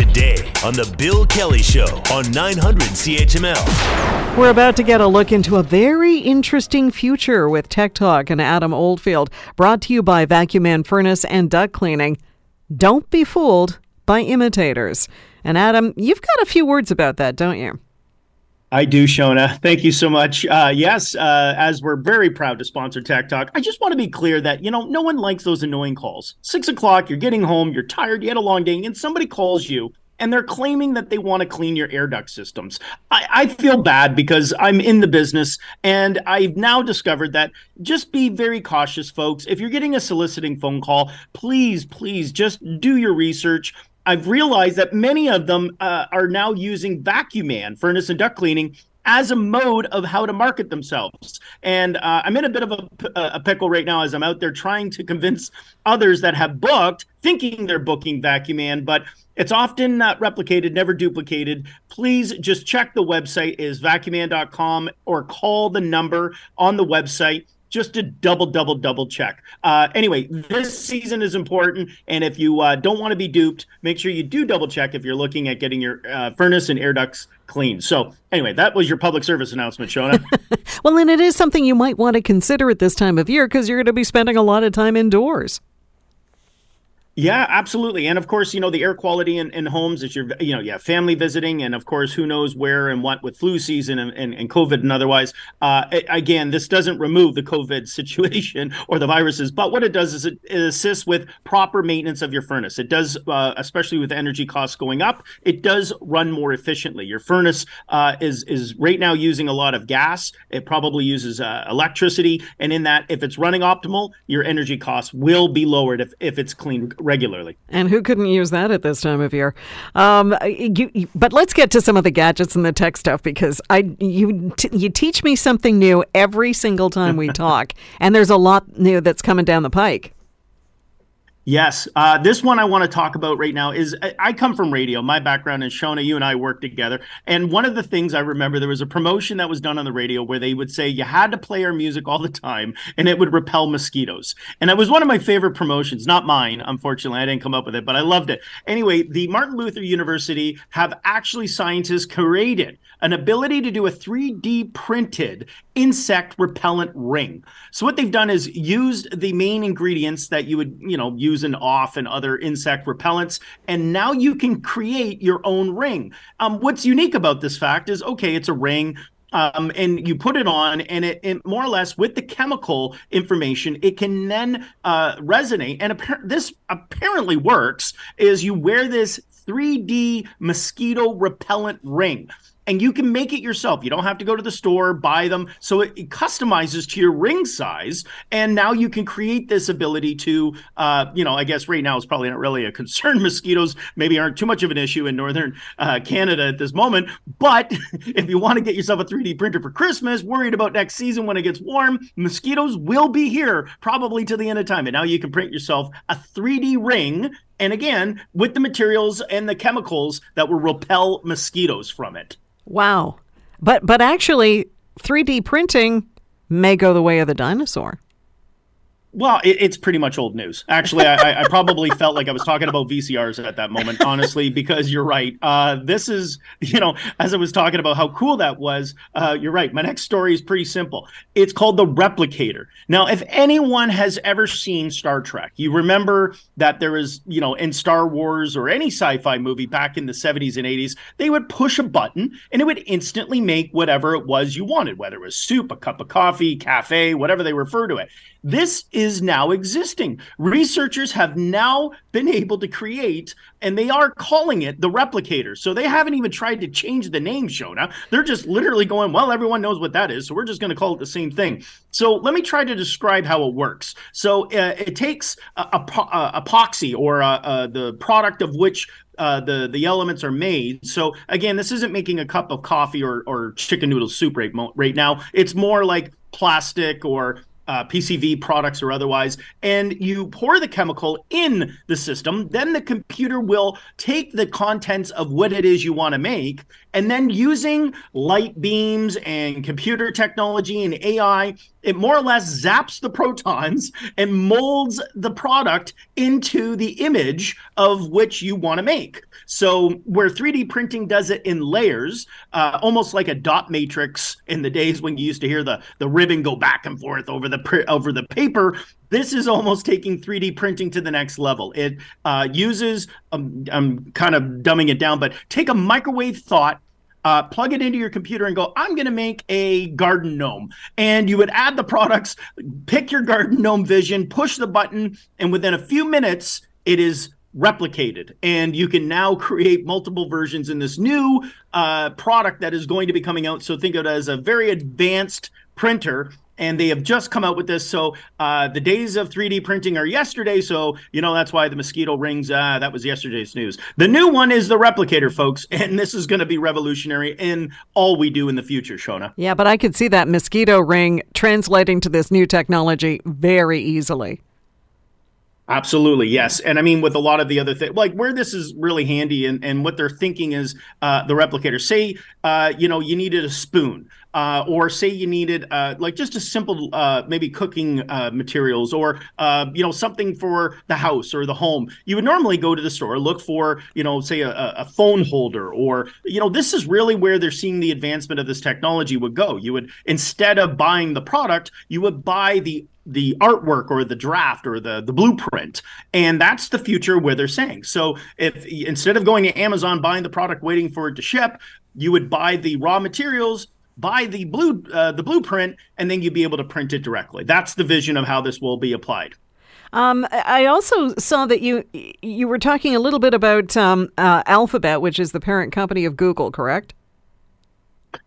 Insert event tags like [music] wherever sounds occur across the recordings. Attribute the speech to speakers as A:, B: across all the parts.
A: today on The Bill Kelly Show on 900 CHML.
B: We're about to get a look into a very interesting future with Tech Talk and Adam Oldfield, brought to you by Vacuum Man Furnace and Duct Cleaning. Don't be fooled by imitators. And Adam, you've got a few words about that, don't you?
C: I do, Shona. Thank you so much. Uh, yes, uh, as we're very proud to sponsor Tech Talk, I just want to be clear that, you know, no one likes those annoying calls. Six o'clock, you're getting home, you're tired, you had a long day, and somebody calls you and they're claiming that they want to clean your air duct systems. I, I, feel bad because I'm in the business and I've now discovered that just be very cautious, folks. If you're getting a soliciting phone call, please, please just do your research. I've realized that many of them uh, are now using Vacuum Man furnace and duct cleaning as a mode of how to market themselves. And uh, I'm in a bit of a, a, pickle right now as I'm out there trying to convince others that have booked, thinking they're booking Vacuum Man, but it's often not replicated, never duplicated. Please just check the website is vacuumman.com or call the number on the website just to double, double, double check. Uh, anyway, this season is important, and if you uh, don't want to be duped, make sure you do double check if you're looking at getting your uh, furnace and air ducts cleaned. So, anyway, that was your public service announcement, Shona. [laughs]
B: well, and it is something you might want to consider at this time of year because you're going to be spending a lot of time indoors.
C: Yeah, absolutely. And of course, you know, the air quality in, in homes is your, you know, yeah, family visiting. And of course, who knows where and what with flu season and, and, and COVID and otherwise. Uh, again, this doesn't remove the COVID [laughs] situation or the viruses, but what it does is it, it assists with proper maintenance of your furnace. It does, uh, especially with energy costs going up, it does run more efficiently. Your furnace uh, is, is right now using a lot of gas. It probably uses uh, electricity. And in that, if it's running optimal, your energy costs will be lowered if, if it's cleaned regularly.
B: And who couldn't use that at this time of year? Um, you, but let's get to some of the gadgets and the tech stuff because I you t- you teach me something new every single time we [laughs] talk, and there's a lot new that's coming down the pike.
C: Yes. Uh, this one I want to talk about right now is I come from radio. My background is Shona. You and I work together. And one of the things I remember, there was a promotion that was done on the radio where they would say you had to play our music all the time and it would repel mosquitoes. And it was one of my favorite promotions, not mine. Unfortunately, I didn't come up with it, but I loved it. Anyway, the Martin Luther University have actually scientists created an ability to do a 3D printed insect repellent ring. So what they've done is used the main ingredients that you would, you know, use in off and other insect repellents, and now you can create your own ring. Um, what's unique about this fact is, okay, it's a ring. Um, and you put it on, and it, it, more or less with the chemical information, it can then uh, resonate. And appar- this apparently works. Is you wear this 3D mosquito repellent ring and you can make it yourself. You don't have to go to the store, buy them. So it, it customizes to your ring size. And now you can create this ability to, uh, you know, I guess right now it's probably not really a [laughs] concern. Mosquitoes maybe aren't too much of an issue in northern uh, Canada at this moment. But [laughs] if you want to get yourself a 3D printer for Christmas, worried about next season when it gets warm, mosquitoes will be here probably to the end of time. And now you can print yourself a 3D ring and again with the materials and the chemicals that will repel mosquitoes from it.
B: Wow. But but actually 3D printing may go the way of the dinosaur.
C: Well, it, it's pretty much old news. Actually, I, I, probably felt like I was talking about VCRs at that moment, honestly, because you're right. Uh, this is, you know, as I was talking about how cool that was, uh, you're right. My next story is pretty simple. It's called The Replicator. Now, if anyone has ever seen Star Trek, you remember that there was, you know, in Star Wars or any sci fi movie back in the 70s and 80s, they would push a button and it would instantly make whatever it was you wanted, whether it was soup, a cup of coffee, cafe, whatever they refer to it. This is now existing. Researchers have now been able to create, and they are calling it the replicator. So they haven't even tried to change the name, Shona. They're just literally going, well, everyone knows what that is. So we're just going to call it the same thing. So let me try to describe how it works. So uh, it takes a, a, a epoxy or uh, uh, the product of which uh, the the elements are made. So again, this isn't making a cup of coffee or or chicken noodle soup right right now. It's more like plastic or uh, PCV products or otherwise, and you pour the chemical in the system, then the computer will take the contents of what it is you want to make, and then using light beams and computer technology and AI, it more or less zaps the protons and molds the product into the image of which you want to make. So, where 3D printing does it in layers, uh, almost like a dot matrix in the days when you used to hear the, the ribbon go back and forth over the over the paper, this is almost taking 3D printing to the next level. It uh, uses, um, I'm kind of dumbing it down, but take a microwave thought uh, plug it into your computer and go, I'm going to make a garden gnome. And you would add the products, pick your garden gnome vision, push the button, and within a few minutes, it is replicated. And you can now create multiple versions in this new uh, product that is going to be coming out. So think of it as a very advanced printer and they have just come out with this. So uh, the days of 3D printing are yesterday. So you know that's why the mosquito rings. Uh, that was yesterday's news. The new one is the replicator, folks, and this is going to be revolutionary in all we do in the future. Shona.
B: Yeah, but I could see that mosquito ring translating to this new technology very easily.
C: Absolutely, yes. And I mean, with a lot of the other things, like where this is really handy and, and what they're thinking is uh, the replicator. Say, uh, you know, you needed a spoon, uh, or say you needed uh, like just a simple, uh, maybe cooking uh, materials, or, you know, something for the house or the home. You would normally go to the store, look for, you know, say a, a phone holder, or, you know, this is really where they're seeing the advancement of this technology would go. You would, instead of buying the product, you would buy the the artwork or the draft or the the blueprint. And that's the future where they're saying. So if instead of going to amazon buying the product waiting for it to ship you would buy the raw materials buy the blue uh, the blueprint and then you'd be able to print it directly. That's the vision of how this will be applied.
B: Um, I also saw that you you were talking a little bit about um, uh, Alphabet, which is the parent company of Google, correct?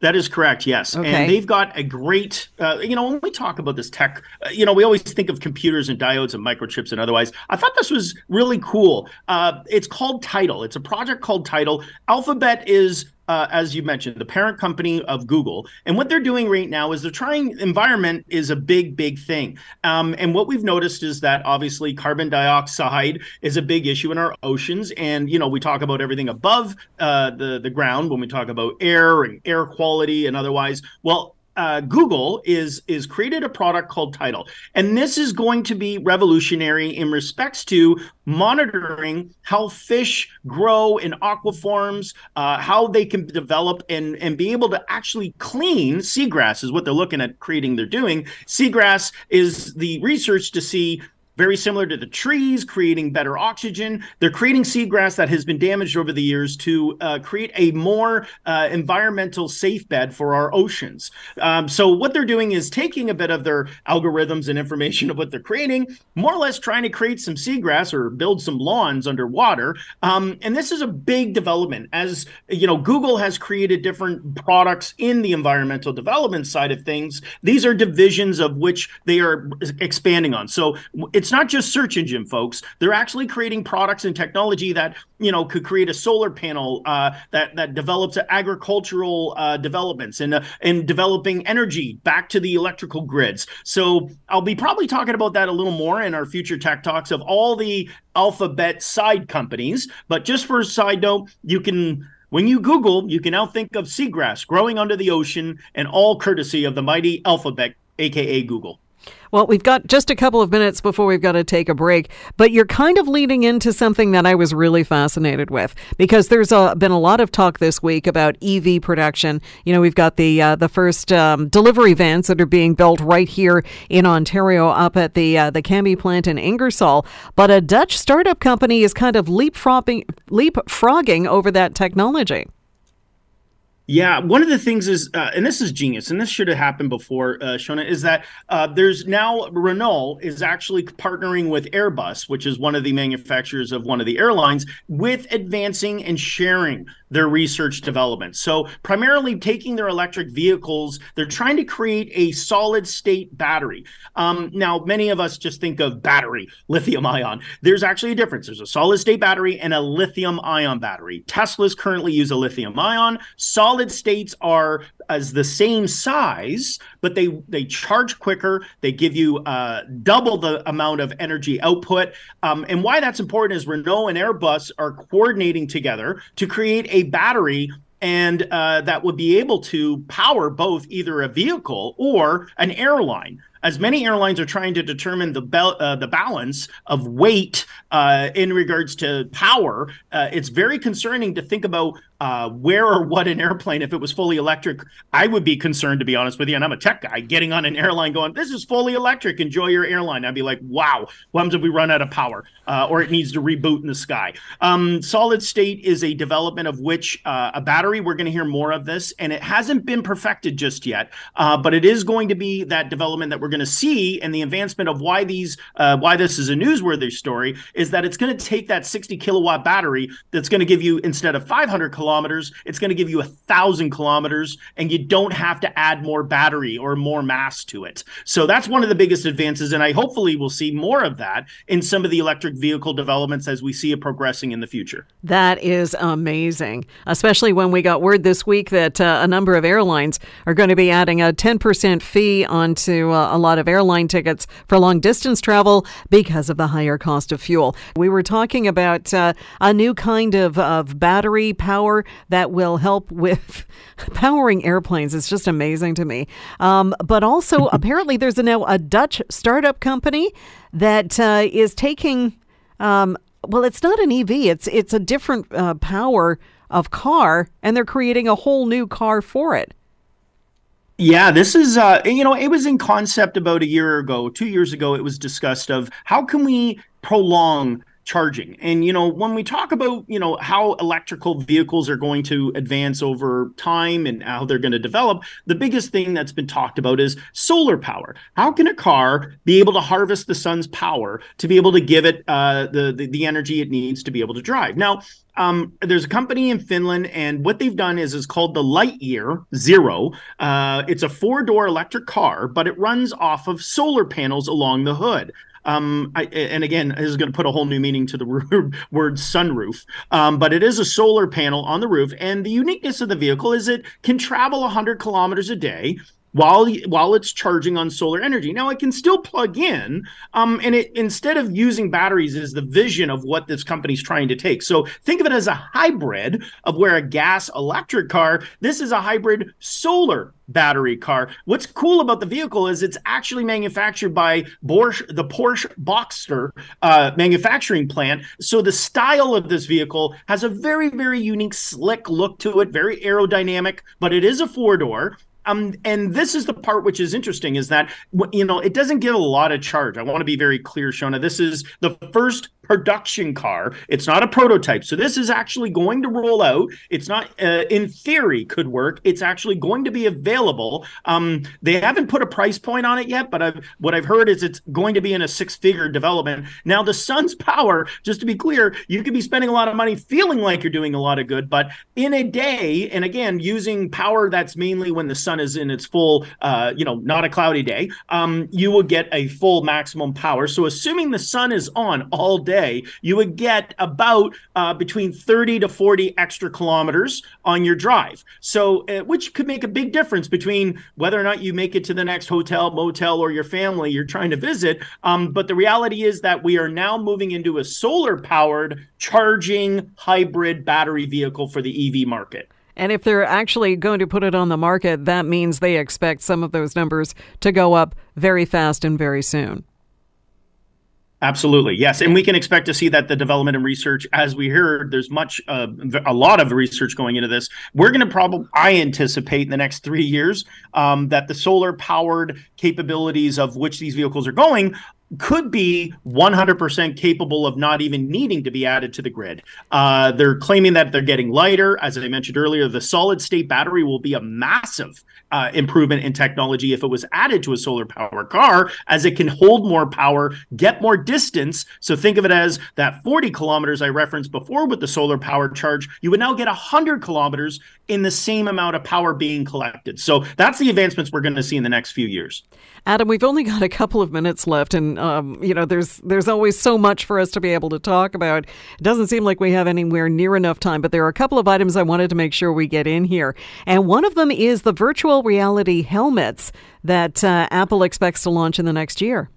C: That is correct. Yes, okay. and they've got a great. Uh, you know, when we talk about this tech, uh, you know, we always think of computers and diodes and microchips and otherwise. I thought this was really cool. Uh, it's called Tidal. It's a project called Tidal. Alphabet is uh, as you mentioned, the parent company of Google. And what they're doing right now is they're trying, environment is a big, big thing. Um, and what we've noticed is that obviously carbon dioxide is a big issue in our oceans. And, you know, we talk about everything above uh, the, the ground when we talk about air and air quality and otherwise. Well, uh, Google is is created a product called Tidal, and this is going to be revolutionary in respects to monitoring how fish grow in aquafarms, uh, how they can develop and and be able to actually clean seagrass is what they're looking at creating. They're doing seagrass is the research to see very similar to the trees, creating better oxygen. They're creating seagrass that has been damaged over the years to uh, create a more uh, environmental safe bed for our oceans. Um, so, what they're doing is taking a bit of their algorithms and information of what they're creating, more or less trying to create some seagrass or build some lawns underwater. Um, and this is a big development. As you know, Google has created different products in the environmental development side of things. These are divisions of which they are expanding on. So, it's it's not just search engine folks. They're actually creating products and technology that you know could create a solar panel uh, that that develops agricultural uh, developments and uh, and developing energy back to the electrical grids. So i'll be probably talking about that a little more in our future tech talks of all the alphabet side companies. But just for a side note you can when you Google, you can now think of seagrass growing under the ocean, and all courtesy of the mighty Alphabet, aka Google.
B: Well, we've got just a couple of minutes before we've got to take a break, but you're kind of leading into something that I was really fascinated with because there's a, been a lot of talk this week about EV production. You know, we've got the uh, the first um, delivery vans that are being built right here in Ontario, up at the uh, the CAMI plant in Ingersoll. But a Dutch startup company is kind of leapfrogging leapfrogging over that technology.
C: Yeah, one of the things is, uh, and this is genius, and this should have happened before, uh, Shona, is that uh, there's now Renault is actually partnering with Airbus, which is one of the manufacturers of one of the airlines, with advancing and sharing their research development. So, primarily taking their electric vehicles, they're trying to create a solid state battery. Um, now, many of us just think of battery, lithium ion. There's actually a difference. There's a solid state battery and a lithium ion battery. Teslas currently use a lithium ion. Solid solid states are as the same size, but they they charge quicker. They give you uh, double the amount of energy output. Um, and why that's important is Renault and Airbus are coordinating together to create a battery and uh, that would be able to power both either a vehicle or an airline as many airlines are trying to determine the be- uh, the balance of weight uh, in regards to power, uh, it's very concerning to think about uh, where or what an airplane, if it was fully electric, I would be concerned to be honest with you. And I'm a tech guy, getting on an airline going, "This is fully electric. Enjoy your airline." I'd be like, "Wow, what happens if we run out of power, uh, or it needs to reboot in the sky?" Um, solid state is a development of which uh, a battery. We're going to hear more of this, and it hasn't been perfected just yet, but it is going to be that development that we're going to see and the advancement of why these uh, why this is a newsworthy story is that it's going to take that 60 kilowatt battery that's going to give you instead of 500 kilometers it's going to give you a thousand kilometers and you don't have to add more battery or more mass to it so that's one of the biggest advances and i hopefully will see more of that in some of the electric vehicle developments as we see it progressing in the future
B: that is amazing especially when we got word this week that uh, a number of airlines are going to be adding a 10% fee onto uh, a lot of airline tickets for long distance travel because of the higher cost of fuel. We were talking about uh, a new kind of, of battery power that will help with [laughs] powering airplanes. It's just amazing to me. Um, but also, [laughs] apparently, there's a, now a Dutch startup company that uh, is taking. Um, well, it's not an EV. It's it's a different uh, power of car, and they're creating a whole new car for it.
C: Yeah, this is uh you know, it was in concept about a year ago, 2 years ago it was discussed of how can we prolong charging. And you know, when we talk about, you know, how electrical vehicles are going to advance over time and how they're going to develop, the biggest thing that's been talked about is solar power. How can a car be able to harvest the sun's power to be able to give it uh, the, the the energy it needs to be able to drive? Now, um, there's a company in Finland, and what they've done is is called the Lightyear Zero. Uh, it's a four door electric car, but it runs off of solar panels along the hood. Um, I, and again, this is going to put a whole new meaning to the [laughs] word sunroof. Um, but it is a solar panel on the roof, and the uniqueness of the vehicle is it can travel 100 kilometers a day while while it's charging on solar energy. Now it can still plug in, um, and it instead of using batteries is the vision of what this company's trying to take. So think of it as a hybrid of where a gas electric car. This is a hybrid solar battery car. What's cool about the vehicle is it's actually manufactured by Porsche, the Porsche Boxster uh, manufacturing plant. So the style of this vehicle has a very, very unique, slick look to it, very aerodynamic, but it is a four door. Um, and this is the part which is interesting is that you know it doesn't give a lot of charge. I want to be very clear, Shona. This is the first production car. It's not a prototype. So this is actually going to roll out. It's not, uh, in theory, could work. It's actually going to be available. Um, they haven't put a price point on it yet, but I've, what I've heard is it's going to be in a six figure development. Now, the sun's power, just to be clear, you could be spending a lot of money feeling like you're doing a lot of good, but in a day, and again, using power that's mainly when the sun is in its full, uh, you know, not a cloudy day, um, you will get a full maximum power. So assuming the sun is on all day, you would get about uh, between 30 to 40 extra kilometers on your drive. So, uh, which could make a big difference between whether or not you make it to the next hotel, motel, or your family you're trying to visit. Um, but the reality is that we are now moving into a solar powered charging hybrid battery vehicle for the EV market.
B: And if they're actually going to put it on the market, that means they expect some of those numbers to go up very fast and very soon.
C: Absolutely, yes, and we can expect to see that the development and research, as we heard, there's much, uh, a lot of research going into this. We're going to probably, I anticipate, in the next three years, um, that the solar powered capabilities of which these vehicles are going could be 100% capable of not even needing to be added to the grid. Uh, they're claiming that they're getting lighter. As I mentioned earlier, the solid state battery will be a massive uh, improvement in technology if it was added to a solar power car, as it can hold more power, get more distance. So think of it as that 40 kilometers I referenced before with the solar power charge, you would now get 100 kilometers in the same amount of power being collected. So that's the advancements we're going to see in the next few years.
B: Adam, we've only got a couple of minutes left, and um, you know, there's there's always so much for us to be able to talk about. It doesn't seem like we have anywhere near enough time, but there are a couple of items I wanted to make sure we get in here, and one of them is the virtual reality helmets that uh, Apple expects to launch in the next year.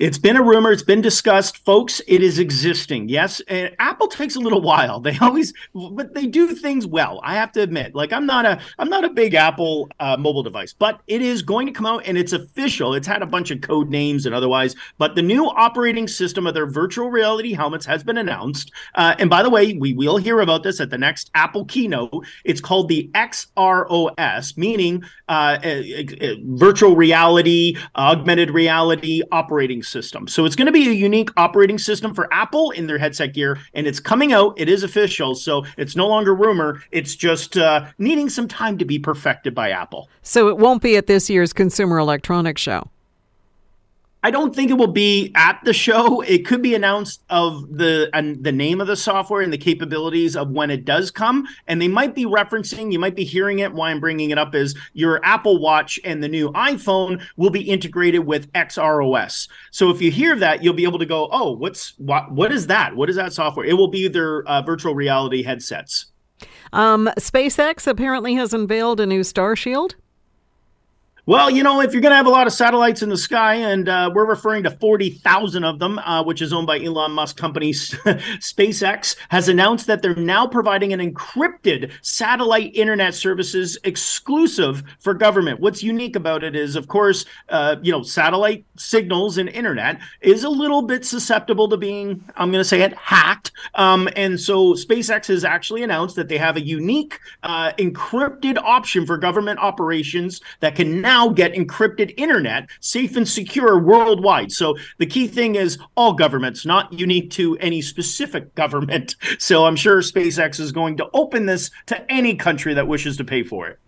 C: It's been a rumor. It's been discussed, folks. It is existing. Yes, and Apple takes a little while. [laughs] They always, but they do things well. I have to admit. Like I'm not a, I'm not a big Apple uh, mobile device, but it is going to come out and it's official. It's had a bunch of code names and otherwise, but the new operating system of their virtual reality helmets has been announced. Uh, and by the way, we will hear about this at the next Apple keynote. It's called the XROS, meaning uh, virtual reality, augmented reality operating system. So it's going to be a unique operating system for Apple in their headset gear, and it's coming out. It is official, so it's no longer rumor. It's just uh, needing some time to be perfected by Apple.
B: So it won't be at this year's Consumer Electronics Show.
C: I don't think it will be at the show. It could be announced of the uh, the name of the software and the capabilities of when it does come, and they might be referencing. You might be hearing it. Why I'm bringing it up is your Apple Watch and the new iPhone will be integrated with XROS. So if you hear that, you'll be able to go, "Oh, what's what? What is that? What is that software?" It will be their uh, virtual reality headsets.
B: Um, SpaceX apparently has unveiled a new Starshield.
C: Well, you know, if you're going to have a lot of satellites in the sky, and uh, we're referring to 40,000 of them, uh, which is owned by Elon Musk company [laughs] SpaceX, has announced that they're now providing an encrypted satellite internet services exclusive for government. What's unique about it is, of course, uh, you know, satellite signals and internet is a little bit susceptible to being, I'm going to say it, hacked. Um, and so SpaceX has actually announced that they have a unique uh, encrypted option for government operations that can now now get encrypted internet safe and secure worldwide. So the key thing is all governments, not unique to any specific government. [laughs] So I'm sure SpaceX is going to open this to any country that wishes to pay for it.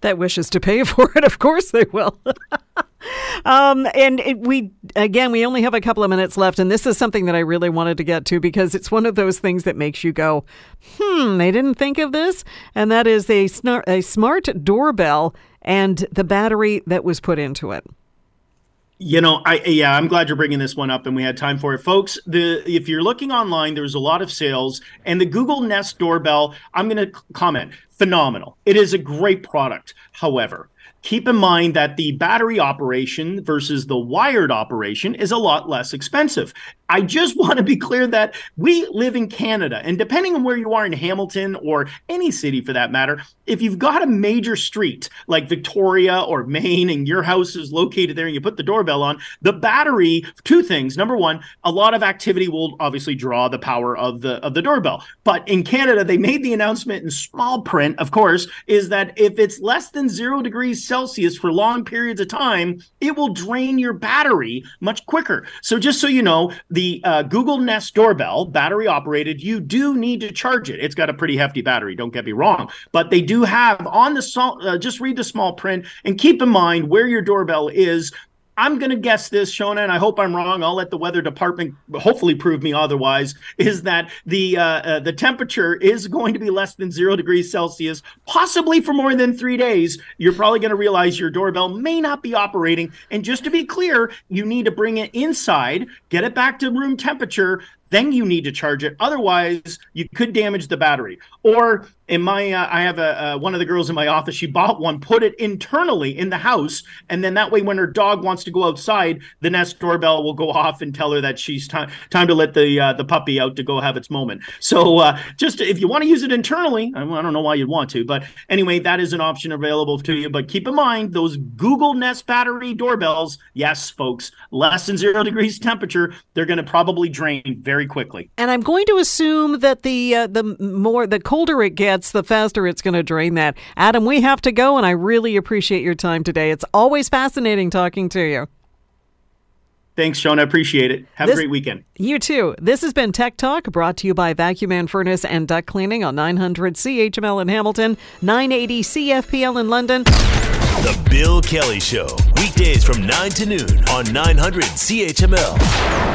B: That wishes to pay [laughs] for it, of course they will. [laughs] um, and it, we again, we only have a couple of minutes left, and this is something that I really wanted to get to because it's one of those things that makes you go, "Hmm, they didn't think of this," and that is a, a smart doorbell and the battery that was put into it.
C: You know, I yeah, I'm glad you're bringing this one up, and we had time for it, folks. The if you're looking online, there's a lot of sales, and the Google Nest doorbell. I'm going to comment, phenomenal. It is a great product. However, keep in mind that the battery operation versus the wired operation is a lot less expensive. I just [laughs] want to be clear that we live in Canada, and depending on where you are in Hamilton or any city for that matter, if you've got a major street like Victoria or Main and your house is located there and you put the doorbell on, the battery, two things. Number one, a lot of activity will obviously draw the power of the of the doorbell. But in Canada, they made the announcement in small print, of course, is that if it's less than zero degrees Celsius for long periods of time, it will drain your battery much quicker. So just so you know, the the uh, Google Nest doorbell, battery operated, you do need to charge it. It's got a pretty hefty battery, don't get me wrong. But they do have on the, uh, just read the small print and keep in mind where your doorbell is I'm going to guess this, Shona, and I hope I'm wrong. I'll let the weather department hopefully prove me otherwise. Is that the uh, uh, the temperature is going to be less than zero degrees Celsius, possibly for more than three days? You're probably going to realize your doorbell may not be operating. And just to be clear, you need to bring it inside, get it back to room temperature, then you need to charge it. Otherwise, you could damage the battery. Or in my, uh, I have a uh, one of the girls in my office. She bought one, put it internally in the house, and then that way, when her dog wants to go outside, the Nest doorbell will go off and tell her that she's time time to let the uh, the puppy out to go have its moment. So, uh, just if you want to use it internally, I don't know why you'd want to, but anyway, that is an option available to you. But keep in mind those Google Nest battery doorbells. Yes, folks, less than zero degrees temperature, they're going to probably drain very quickly.
B: And I'm going to assume that the uh, the more the colder it gets, the faster it's going to drain that. Adam, we have to go, and I really appreciate your time today. It's always fascinating talking to you.
C: Thanks, Sean. I appreciate it. Have this, a great weekend.
B: You too. This has been Tech Talk brought to you by Vacuum Man Furnace and Duct Cleaning on 900 CHML in Hamilton, 980 CFPL in London.
A: The Bill Kelly Show, weekdays from 9 to noon on 900 CHML.